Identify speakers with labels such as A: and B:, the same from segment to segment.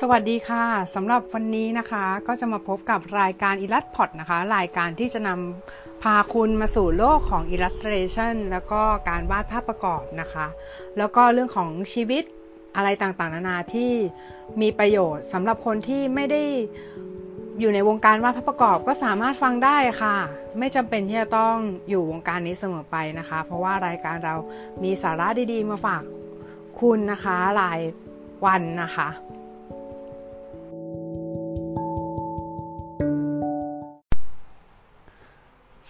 A: สวัสดีค่ะสำหรับวันนี้นะคะ ก็จะมาพบกับรายการอิลัสพอดนะคะ รายการที่จะนำพาคุณมาสู่โลกของ Illustration แล้วก็การวาดภาพประกอบนะคะ แล้วก็เรื่องของชีวิตอะไรต่างๆ นานาที่มีประโยชน์สำหรับคนที่ไม่ได้อยู่ในวงการวาดภาพประกอบก็สามารถฟังได้ค่ะ ไม่จำเป็นที่จะต้องอยู่วงการนี้เสมอไปนะคะ เพราะว่ารายการเรามีสาระดีๆ มาฝากคุณนะคะรายวันนะคะ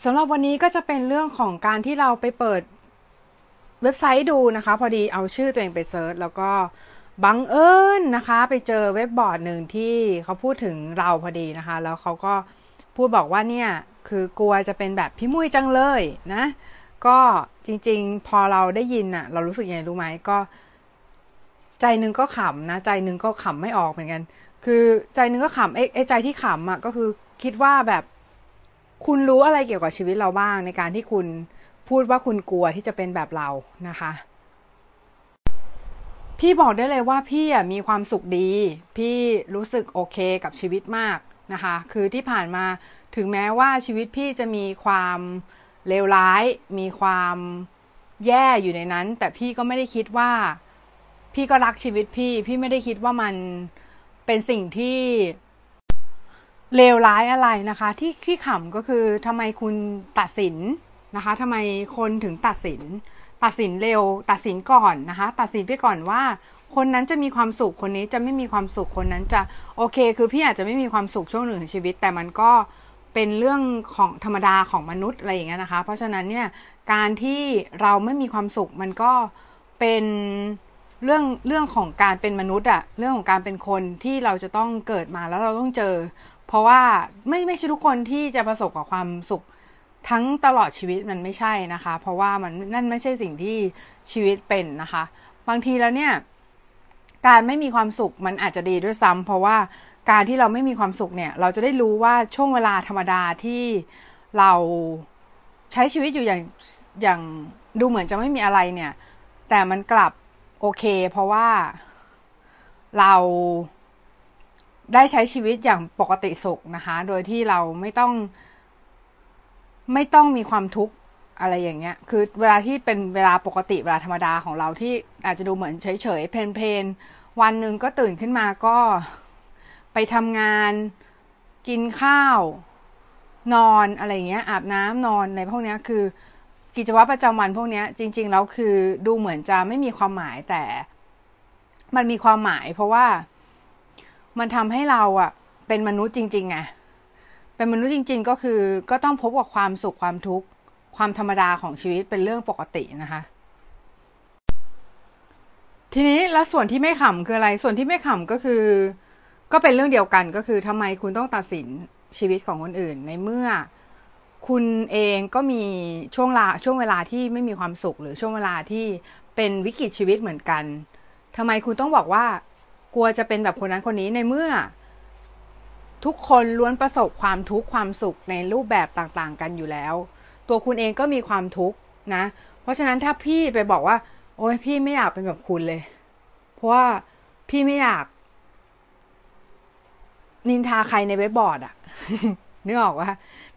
A: สำหรับวันนี้ก็จะเป็นเรื่องของการที่เราไปเปิดเว็บไซต์ดูนะคะ พอดีเอาชื่อตัวเองไปเซิร์ชแล้วก็บังเอิญนะคะ ไปเจอเว็บบอร์ดหนึ่งที่เขาพูดถึงเราพอดีนะคะ แล้วเขาก็พูดบอกว่าเนี่ยคือกลัวจะเป็นแบบพี่มุ้ยจังเลยนะ ก็จริงๆ พอเราได้ยินอะเรารู้สึกยังไงรู้ไหมก็ ใจหนึ่งก็ขำนะ ใจหนึ่งก็ขำไม่ออกเหมือนกัน คือใจหนึ่งก็ขำไอ้ใจที่ขำอะก็คือคิดว่าแบบ คุณรู้อะไรเกี่ยวกับชีวิตเราบ้างในการที่คุณพูดว่าคุณกลัวที่จะเป็นแบบเรานะคะ พี่บอกได้เลยว่าพี่มีความสุขดี พี่รู้สึกโอเคกับชีวิตมากนะคะ คือที่ผ่านมาถึงแม้ว่าชีวิตพี่จะมีความเลวร้าย มีความแย่อยู่ในนั้น แต่พี่ก็ไม่ได้คิดว่า พี่ก็รักชีวิตพี่ พี่ไม่ได้คิดว่ามันเป็นสิ่งที่ เลวร้ายอะไรนะคะ ที่ที่ขำก็คือทำไมคุณตัดสินนะคะทำไมคนถึงตัดสิน ตัดสินเร็วตัดสินก่อนนะคะ ตัดสินไปก่อนว่า คนนั้นจะมีความสุขคนนี้จะไม่มีความสุขคนนั้นจะโอเค คือพี่อาจจะไม่มีความสุขช่วงหนึ่งของชีวิต แต่มันก็เป็นเรื่องของธรรมดาของมนุษย์อะไรอย่างเงี้ยนะคะ เพราะฉะนั้นเนี่ยการที่เราไม่มีความสุขมันก็เป็นเรื่องเรื่องของการเป็นมนุษย์อะเรื่องของการเป็นคนที่เราจะต้องเกิดมาแล้วเราต้องเจอ เพราะว่าไม่ไม่ใช่ทุกคนที่จะประสบกับความสุขทั้งตลอดชีวิตมันไม่ใช่นะคะ เพราะว่ามันนั่นไม่ใช่สิ่งที่ชีวิตเป็นนะคะ บางทีแล้วเนี่ยการไม่มีความสุขมันอาจจะดีด้วยซ้ำเพราะว่าการที่เราไม่มีความสุขเนี่ย เราจะได้รู้ว่าช่วงเวลาธรรมดาที่เราใช้ชีวิตอยู่อย่างอย่างดูเหมือนจะไม่มีอะไรเนี่ย แต่มันกลับโอเค เพราะว่าเรา ได้ใช้ชีวิตอย่างปกติสุขนะคะ โดยที่เราไม่ต้อง ไม่ต้องมีความทุกข์อะไรอย่างเงี้ย คือเวลาที่เป็นเวลาปกติเวลาธรรมดาของเราที่อาจจะดูเหมือนเฉยๆเพลนๆวันหนึ่งก็ตื่นขึ้นมาก็ไปทำงาน กินข้าว นอนอะไรเงี้ย อาบน้ำนอนในพวกเนี้ยคือ กิจวัตรประจำวันพวกเนี้ย จริง ๆ แล้วคือดูเหมือนจะไม่มีความหมายแต่ มันมีความหมายเพราะว่า มันทำให้เราอะเป็นมนุษย์จริงๆไงเป็นมนุษย์จริง ๆ ก็คือก็ต้องพบกับความสุขความทุกข์ความธรรมดาของชีวิตเป็นเรื่องปกตินะคะ ทีนี้แล้วส่วนที่ไม่ขำคืออะไร ส่วนที่ไม่ขำก็คือ ก็เป็นเรื่องเดียวกันก็คือทำไมคุณต้องตัดสินชีวิตของคนอื่น ในเมื่อคุณเองก็มีช่วงลาช่วงเวลาที่ไม่มีความสุข หรือช่วงเวลาที่เป็นวิกฤตชีวิตเหมือนกันทำไมคุณต้องบอกว่า กลัวจะเป็นแบบคนนั้นคนนี้ในเมื่อ ทุกคนล้วนประสบความทุกข์ความสุขในรูปแบบต่างๆ กันอยู่แล้ว ตัวคุณเองก็มีความทุกข์นะ เพราะฉะนั้นถ้าพี่ไปบอกว่า โอ้ยพี่ไม่อยากเป็นแบบคุณเลย เพราะว่าพี่ไม่อยาก นินทาใครในเว็บบอร์ดอะนึกออกว่า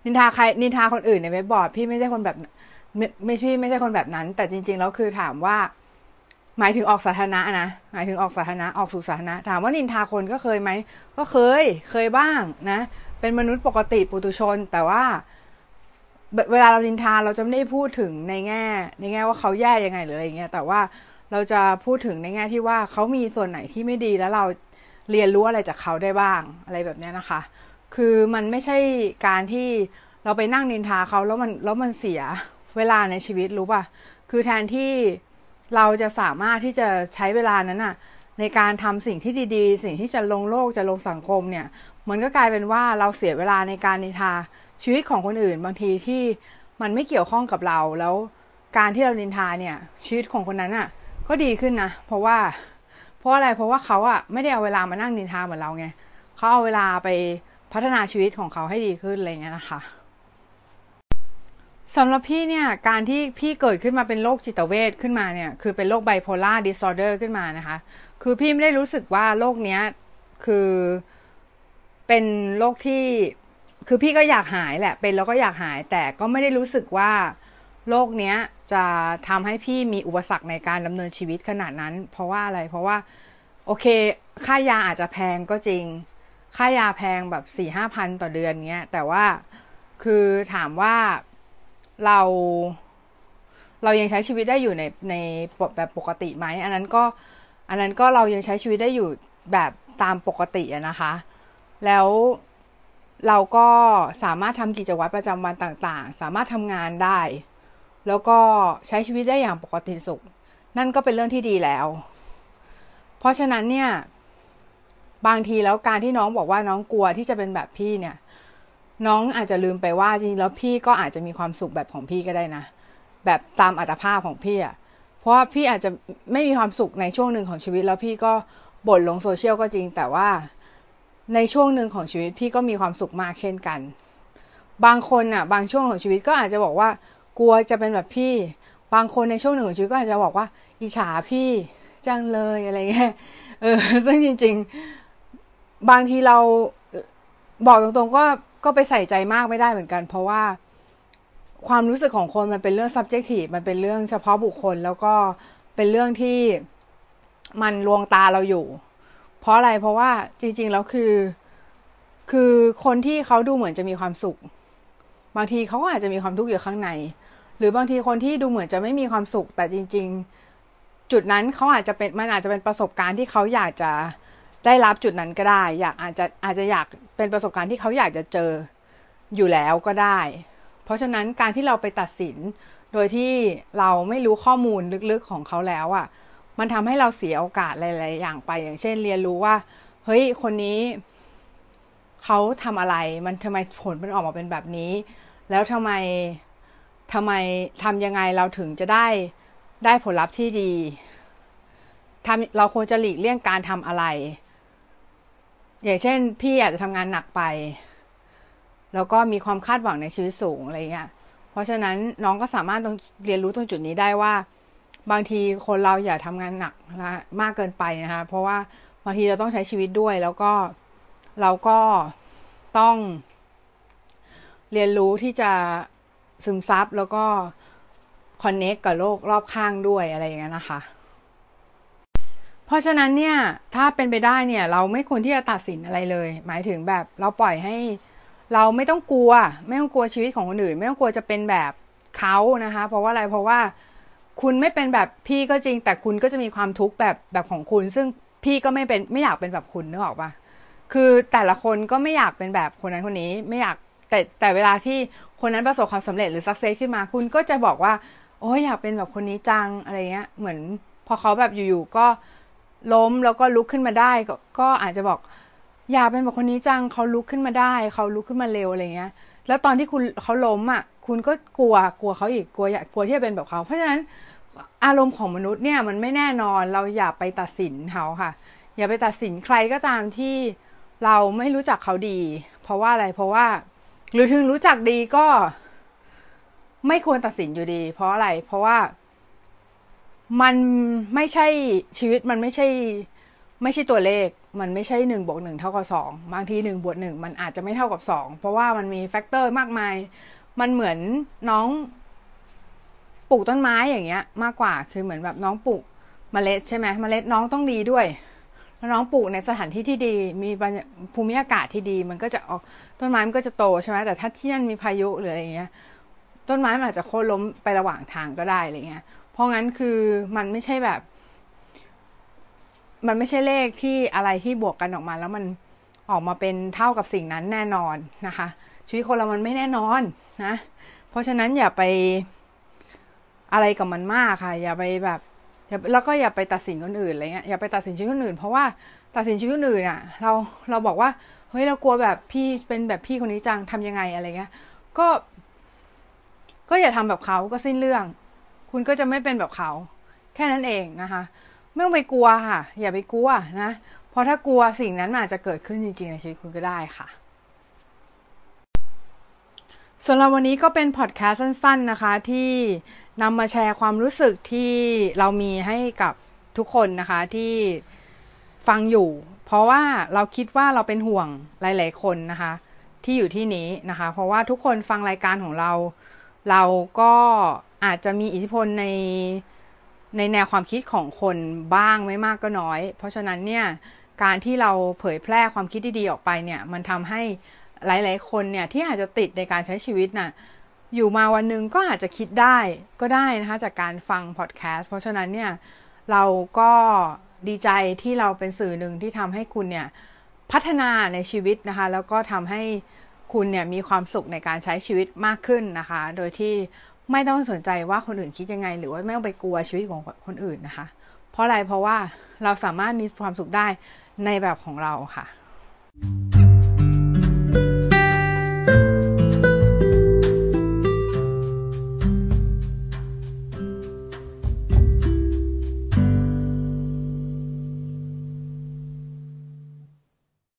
A: นินทาใครนินทาคนอื่นในเว็บบอร์ด พี่ไม่ใช่คนแบบไม่ไม่พี่ไม่ใช่คนแบบนั้น แต่จริง ๆ แล้วคือถามว่า หมายถึงออกสาธารณะนะหมายถึงออกสาธารณะออกสู่สาธารณะถามว่านินทาคนก็เคยไหมก็เคยเคยบ้างนะ เป็นมนุษย์ปกติปุตุชน แต่ว่า เวลาเรานินทาเราจะไม่ได้พูดถึงในแง่ ในแง่ว่าเขาแย่ยังไงหรืออะไรเงี้ยแต่ว่าเราจะพูดถึงในแง่ที่ว่าเขามีส่วนไหนที่ไม่ดีแล้วเราเรียนรู้อะไรจากเขาได้บ้างอะไรแบบนี้นะคะ คือมันไม่ใช่การที่เราไปนั่งนินทาเขาแล้วมันแล้วมันเสียเวลาในชีวิตรู้ป่ะคือแทนที่ เราจะสามารถที่จะใช้เวลานั้นอะในการทำสิ่งที่ดี ๆ สิ่งที่จะลงโลกจะลงสังคมเนี่ยมันก็กลายเป็นว่าเราเสียเวลาในการนินทาชีวิตของคนอื่น บางทีที่มันไม่เกี่ยวข้องกับเราแล้วการที่เรานินทาเนี่ยชีวิตของคนนั้นอะ่ะก็ดีขึ้นนะเพราะว่าเพราะอะไรเพราะว่าเขาอะ่ะไม่ได้เอาเวลามานั่งนินทาเหมือนเราไงเขาเอาเวลาไปพัฒนาชีวิตของเขาให้ดีขึ้นอะไรเงี้ยนะคะ สำหรับพี่เนี่ยการที่พี่เกิดขึ้นมาเป็นโรคจิตเวทขึ้นมาเนี่ยคือเป็นโรคไบโพล่าดิสออเดอร์ขึ้นมานะคะ คือพี่ไม่ได้รู้สึกว่าโรคเนี้ยคือเป็นโรคที่คือพี่ก็อยากหายแหละ เป็นแล้วก็อยากหายแต่ก็ไม่ได้รู้สึกว่าโรคเนี้ยจะทำให้พี่มีอุปสรรคในการดำเนินชีวิตขนาดนั้น เพราะว่าอะไรเพราะว่าโอเค ค่ายาอาจจะแพงก็จริง ค่ายาแพงแบบสี่ห้าพันต่อเดือนเงี้ยแต่ว่าคือถามว่า เราเรายังใช้ชีวิตได้อยู่ในในแบบปกติไหมอันนั้นก็อันนั้นก็เรายังใช้ชีวิตได้อยู่แบบตามปกติอะนะคะ แล้วเราก็สามารถทำกิจวัตรประจำวันต่างๆ สามารถทำงานได้ แล้วก็ใช้ชีวิตได้อย่างปกติสุข นั่นก็เป็นเรื่องที่ดีแล้ว เพราะฉะนั้นเนี่ย บางทีแล้วการที่น้องบอกว่าน้องกลัวที่จะเป็นแบบพี่เนี่ย น้องอาจจะลืมไปว่าจริงแล้วพี่ก็อาจจะมีความสุขแบบของพี่ก็ได้นะ แบบตามอัตภาพของพี่อะเพราะว่าพี่อาจจะไม่มีความสุขในช่วงหนึ่งของชีวิต แล้วพี่ก็บ่นลงโซเชียลก็จริง แต่ว่าในช่วงหนึ่งของชีวิตพี่ก็มีความสุขมากเช่นกัน บางคนอะบางช่วงของชีวิตก็อาจจะบอกว่ากลัวจะเป็นแบบพี่ บางคนในช่วงหนึ่งของชีวิตก็อาจจะบอกว่าอิจฉาพี่จังเลยอะไรเงี้ยเออซึ่งจริง ๆ บางทีเราบอกตรงๆก็ ก็ไปใส่ใจมากไม่ได้เหมือนกัน เพราะว่าความรู้สึกของคนมันเป็นเรื่อง subjective มันเป็นเรื่องเฉพาะบุคคล แล้วก็เป็นเรื่องที่มันลวงตาเราอยู่ เพราะอะไรเพราะว่าจริง ๆ แล้วคือ คือคนที่เขาดูเหมือนจะมีความสุข บางทีเขาก็อาจจะมีความทุกข์อยู่ข้างใน หรือบางทีคนที่ดูเหมือนจะไม่มีความสุข แต่จริง ๆ จุดนั้นเขาอาจจะเป็นมันอาจจะเป็นประสบการณ์ที่เขาอยากจะ ได้รับจุดนั้นก็ได้ อยากอาจจะอาจจะอยากเป็นประสบการณ์ที่เขาอยากจะเจออยู่แล้วก็ได้ เพราะฉะนั้นการที่เราไปตัดสิน โดยที่เราไม่รู้ข้อมูลลึกๆของเขาแล้วอะ่ะ มันทำให้เราเสียโอกาสหลายๆอย่างไป อย่างเช่น เรียนรู้ว่า เฮ้ย คนนี้เขาทำอะไรมันทำไมผลมันออกมาเป็นแบบนี้ แล้วทำไมทำไมทำยังไงเราถึงจะได้ได้ผลลัพธ์ที่ดีทำเราควรจะหลีกเลี่ยงการทำอะไร อย่างเช่น พี่อาจจะทำงานหนักไป แล้วก็มีความคาดหวังในชีวิตสูงอะไรเงี้ยเพราะฉะนั้นน้องก็สามารถต้องเรียนรู้ตรงจุดนี้ได้ว่า บางทีคนเราอย่าทำงานหนักนะมากเกินไปนะคะเพราะว่าบางทีเราต้องใช้ชีวิตด้วย แล้วก็เราก็ต้องเรียนรู้ที่จะซึมซับแล้วก็คอนเน็กกับโลกรอบข้างด้วยอะไรอย่างเงี้ยนะคะ เพราะฉะนั้นเนี่ยถ้าเป็นไปได้เนี่ยเราไม่ควรที่จะตัดสินอะไรเลย หมายถึงแบบเราปล่อยให้ เราไม่ต้องกลัว ไม่ต้องกลัวชีวิตของคนอื่น ไม่ต้องกลัวจะเป็นแบบเขานะคะ เพราะว่าอะไรเพราะว่าคุณไม่เป็นแบบพี่ก็จริง แต่คุณก็จะมีความทุกข์แบบแบบของคุณ ซึ่งพี่ก็ไม่เป็นไม่อยากเป็นแบบคุณนึกออกปะคือแต่ละคนก็ไม่อยากเป็นแบบคนนั้นคนนี้ไม่อยากแต่แต่เวลาที่คนนั้นประสบความสำเร็จหรือสักเซสขึ้นมา คุณก็จะบอกว่า โอ้ยอยากเป็นแบบคนนี้จังอะไรเงี้ย เหมือนพอเขาแบบอยู่ๆก็ ล้มแล้วก็ลุกขึ้นมาได้ก็ก็อาจจะบอก อยากเป็นแบบคนนี้จังเขาลุกขึ้นมาได้เขาลุกขึ้นมาเร็วอะไรเงี้ย แล้วตอนที่คุณเขาล้มอะ คุณก็กลัวกลัวเขาอีกกลัวอยากกลัวที่จะเป็นแบบเขาเพราะฉะนั้นอารมณ์ของมนุษย์เนี่ยมันไม่แน่นอนเราอย่าไปตัดสินเขาค่ะ อย่าไปตัดสินใครก็ตามที่เราไม่รู้จักเขาดี เพราะว่าอะไรเพราะว่า หรือถึงรู้จักดีก็ ไม่ควรตัดสินอยู่ดี เพราะอะไรเพราะว่า มันไม่ใช่ชีวิตมันไม่ใช่ ไม่ใช่ตัวเลข มันไม่ใช่หนึ่งบวกหนึ่งเท่ากับสองบางทีหนึ่งบวกหนึ่งมันอาจจะไม่เท่ากับสองเพราะว่ามันมีแฟกเตอร์มากมาย มันเหมือนน้องปลูกต้นไม้อย่างเงี้ย มากกว่าคือเหมือนแบบน้องปลูกเมล็ดใช่ไหมเมล็ดน้องต้องดีด้วยแล้วน้องปลูกในสถานที่ที่ดี มีภูมิอากาศที่ดี มันก็จะออกต้นไม้มันก็จะโตใช่ไหมแต่ถ้าที่นั่นมีพายุหรืออะไรเงี้ย ต้นไม้มันอาจจะโค่นล้มไประหว่างทางก็ได้อะไรเงี้ย เพราะงั้นคือมันไม่ใช่แบบ มันไม่ใช่เลขที่อะไรที่บวกกันออกมา แล้วมันออกมาเป็นเท่ากับสิ่งนั้นแน่นอนนะคะ ชีวิตคนเรามันไม่แน่นอนนะ เพราะฉะนั้นอย่าไปอะไรกับมันมากค่ะ อย่าไปแบบแล้วก็อย่าไปตัดสินคนอื่นอะไรเงี้ยอย่าไปตัดสินชีวิตคนอื่น เพราะว่าตัดสินชีวิตคนอื่นอะ เราเราบอกว่าเฮ้ยเรากลัวแบบพี่เป็นแบบพี่คนนี้จังทำยังไงอะไรเงี้ย ก็ ก็อย่าทำแบบเขาก็สิ้นเรื่อง คุณก็จะไม่เป็นแบบเขา แค่นั้นเองนะคะ ไม่ต้องไปกลัวค่ะ อย่าไปกลัวนะเพราะถ้ากลัวสิ่งนั้นอาจจะเกิดขึ้นจริงๆในชีวิตคุณก็ได้ค่ะสำหรับวันนี้ก็เป็นพอดแคสต์สั้น ๆ นะคะ ที่นำมาแชร์ความรู้สึกที่เรามีให้กับทุกคนนะคะที่ฟังอยู่ เพราะว่าเราคิดว่าเราเป็นห่วงหลาย ๆ คนนะคะ ที่อยู่ที่นี้นะคะ เพราะว่าทุกคนฟังรายการของเรา เราก็ อาจจะมีอิทธิพลในในแนวความคิดของคนบ้างไม่มากก็น้อย เพราะฉะนั้นเนี่ยการที่เราเผยแพร่ความคิดดีๆออกไปเนี่ย มันทำให้หลายๆคนเนี่ยที่อาจจะติดในการใช้ชีวิตนะ่ะอยู่มาวันหนึ่งก็อาจจะคิดได้ก็ได้นะคะจากการฟังพอดแคสต์เพราะฉะนั้นเนี่ยเราก็ดีใจที่เราเป็นสื่อหนึ่งที่ทำให้คุณเนี่ยพัฒนาในชีวิตนะคะ แล้วก็ทำให้คุณเนี่ยมีความสุขในการใช้ชีวิตมากขึ้นนะคะ โดยที่ ไม่ต้องสนใจว่าคนอื่นคิดยังไง หรือว่าไม่ต้องไปกลัวชีวิตของคนอื่นนะคะ เพราะอะไรเพราะว่าเราสามารถมีความสุขได้ในแบบของเราค่ะ